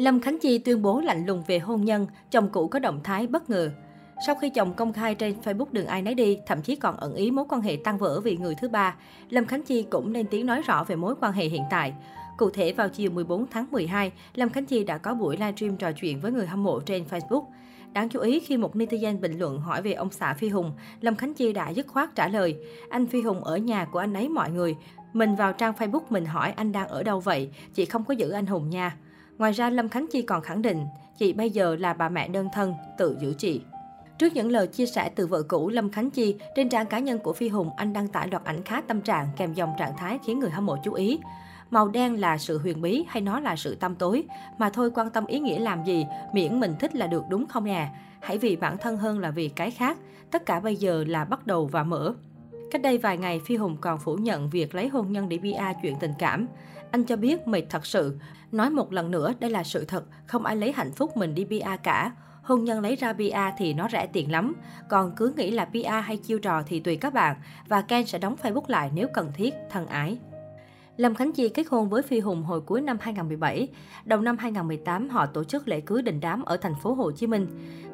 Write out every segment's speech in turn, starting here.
Lâm Khánh Chi tuyên bố lạnh lùng về hôn nhân, chồng cũ có động thái bất ngờ. Sau khi chồng công khai trên Facebook đường ai nấy đi, thậm chí còn ẩn ý mối quan hệ tan vỡ vì người thứ ba, Lâm Khánh Chi cũng lên tiếng nói rõ về mối quan hệ hiện tại. Cụ thể vào chiều 14 tháng 12, Lâm Khánh Chi đã có buổi livestream trò chuyện với người hâm mộ trên Facebook. Đáng chú ý khi một netizen bình luận hỏi về ông xã Phi Hùng, Lâm Khánh Chi đã dứt khoát trả lời, anh Phi Hùng ở nhà của anh ấy mọi người. Mình vào trang Facebook mình hỏi anh đang ở đâu vậy, chị không có giữ anh Hùng nha. Ngoài ra, Lâm Khánh Chi còn khẳng định, chị bây giờ là bà mẹ đơn thân, tự giữ chị. Trước những lời chia sẻ từ vợ cũ Lâm Khánh Chi, trên trang cá nhân của Phi Hùng, anh đăng tải loạt ảnh khá tâm trạng kèm dòng trạng thái khiến người hâm mộ chú ý. Màu đen là sự huyền bí hay nó là sự tăm tối? Mà thôi quan tâm ý nghĩa làm gì, miễn mình thích là được đúng không nè? Hãy vì bản thân hơn là vì cái khác. Tất cả bây giờ là bắt đầu và mở. Cách đây vài ngày, Phi Hùng còn phủ nhận việc lấy hôn nhân để bia chuyện tình cảm. Anh cho biết mệt thật sự. Nói một lần nữa, đây là sự thật, không ai lấy hạnh phúc mình đi bia cả. Hôn nhân lấy ra bia thì nó rẻ tiền lắm. Còn cứ nghĩ là bia hay chiêu trò thì tùy các bạn. Và Ken sẽ đóng Facebook lại nếu cần thiết, thân ái. Lâm Khánh Chi kết hôn với Phi Hùng hồi cuối năm 2017. Đầu năm 2018, họ tổ chức lễ cưới đình đám ở thành phố Hồ Chí Minh.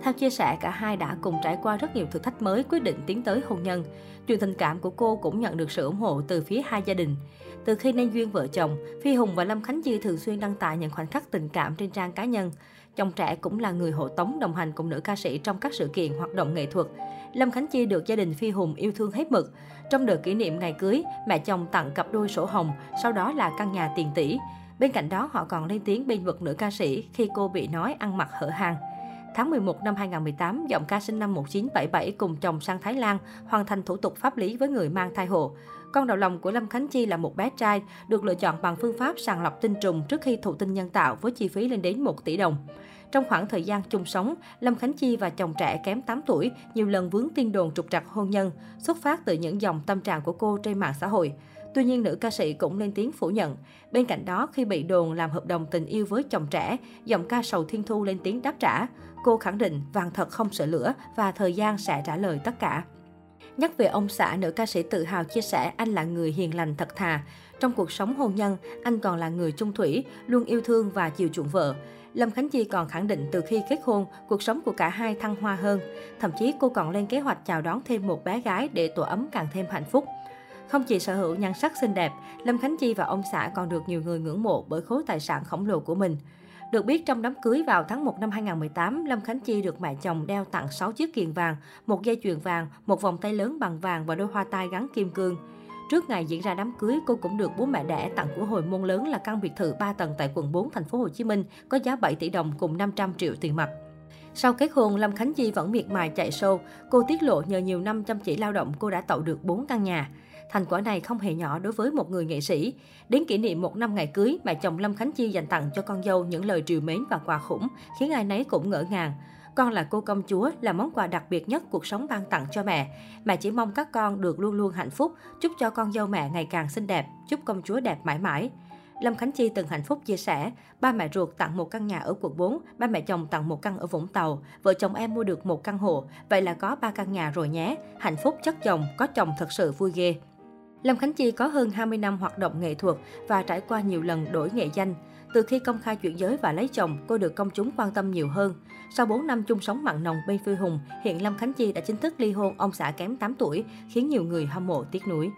Theo chia sẻ, cả hai đã cùng trải qua rất nhiều thử thách mới quyết định tiến tới hôn nhân. Chuyện tình cảm của cô cũng nhận được sự ủng hộ từ phía hai gia đình. Từ khi nên duyên vợ chồng, Phi Hùng và Lâm Khánh Chi thường xuyên đăng tải những khoảnh khắc tình cảm trên trang cá nhân. Chồng trẻ cũng là người hộ tống đồng hành cùng nữ ca sĩ trong các sự kiện hoạt động nghệ thuật. Lâm Khánh Chi được gia đình Phi Hùng yêu thương hết mực. Trong đợt kỷ niệm ngày cưới, mẹ chồng tặng cặp đôi sổ hồng, sau đó là căn nhà tiền tỷ. Bên cạnh đó, họ còn lên tiếng bên vực nữ ca sĩ khi cô bị nói ăn mặc hở hang. Tháng 11 năm 2018, giọng ca sinh năm 1977 cùng chồng sang Thái Lan hoàn thành thủ tục pháp lý với người mang thai hộ. Con đầu lòng của Lâm Khánh Chi là một bé trai, được lựa chọn bằng phương pháp sàng lọc tinh trùng trước khi thụ tinh nhân tạo với chi phí lên đến 1 tỷ đồng. Trong khoảng thời gian chung sống, Lâm Khánh Chi và chồng trẻ kém 8 tuổi nhiều lần vướng tin đồn trục trặc hôn nhân, xuất phát từ những dòng tâm trạng của cô trên mạng xã hội. Tuy nhiên, nữ ca sĩ cũng lên tiếng phủ nhận. Bên cạnh đó, khi bị đồn làm hợp đồng tình yêu với chồng trẻ, giọng ca Sầu Thiên Thu lên tiếng đáp trả. Cô khẳng định vàng thật không sợ lửa và thời gian sẽ trả lời tất cả. Nhắc về ông xã, nữ ca sĩ tự hào chia sẻ anh là người hiền lành thật thà. Trong cuộc sống hôn nhân, anh còn là người trung thủy, luôn yêu thương và chiều chuộng vợ. Lâm Khánh Chi còn khẳng định từ khi kết hôn, cuộc sống của cả hai thăng hoa hơn. Thậm chí cô còn lên kế hoạch chào đón thêm một bé gái để tổ ấm càng thêm hạnh phúc. Không chỉ sở hữu nhan sắc xinh đẹp, Lâm Khánh Chi và ông xã còn được nhiều người ngưỡng mộ bởi khối tài sản khổng lồ của mình. Được biết trong đám cưới vào tháng 1 năm 2018, Lâm Khánh Chi được mẹ chồng đeo tặng 6 chiếc kiềng vàng, một dây chuyền vàng, một vòng tay lớn bằng vàng và đôi hoa tai gắn kim cương. Trước ngày diễn ra đám cưới, cô cũng được bố mẹ đẻ tặng của hồi môn lớn là căn biệt thự 3 tầng tại quận 4 thành phố Hồ Chí Minh có giá 7 tỷ đồng cùng 500 triệu tiền mặt. Sau kết hôn, Lâm Khánh Chi vẫn miệt mài chạy show. Cô tiết lộ nhờ nhiều năm chăm chỉ lao động, cô đã tậu được 4 căn nhà. Thành quả này không hề nhỏ đối với một người nghệ sĩ. Đến kỷ niệm một năm ngày cưới, mẹ chồng Lâm Khánh Chi dành tặng cho con dâu những lời triều mến và quà khủng, khiến ai nấy cũng ngỡ ngàng. Con là cô công chúa là món quà đặc biệt nhất cuộc sống ban tặng cho mẹ. Mẹ chỉ mong các con được luôn luôn hạnh phúc, chúc cho con dâu mẹ ngày càng xinh đẹp, chúc công chúa đẹp mãi mãi. Lâm Khánh Chi từng hạnh phúc chia sẻ, ba mẹ ruột tặng một căn nhà ở quận 4, ba mẹ chồng tặng một căn ở Vũng Tàu, vợ chồng em mua được một căn hộ, vậy là có ba căn nhà rồi nhé. Hạnh phúc chất chồng, có chồng thật sự vui ghê. Lâm Khánh Chi có hơn 20 năm hoạt động nghệ thuật và trải qua nhiều lần đổi nghệ danh. Từ khi công khai chuyển giới và lấy chồng, cô được công chúng quan tâm nhiều hơn. Sau 4 năm chung sống mặn nồng bên Phi Hùng, hiện Lâm Khánh Chi đã chính thức ly hôn ông xã kém 8 tuổi, khiến nhiều người hâm mộ tiếc nuối.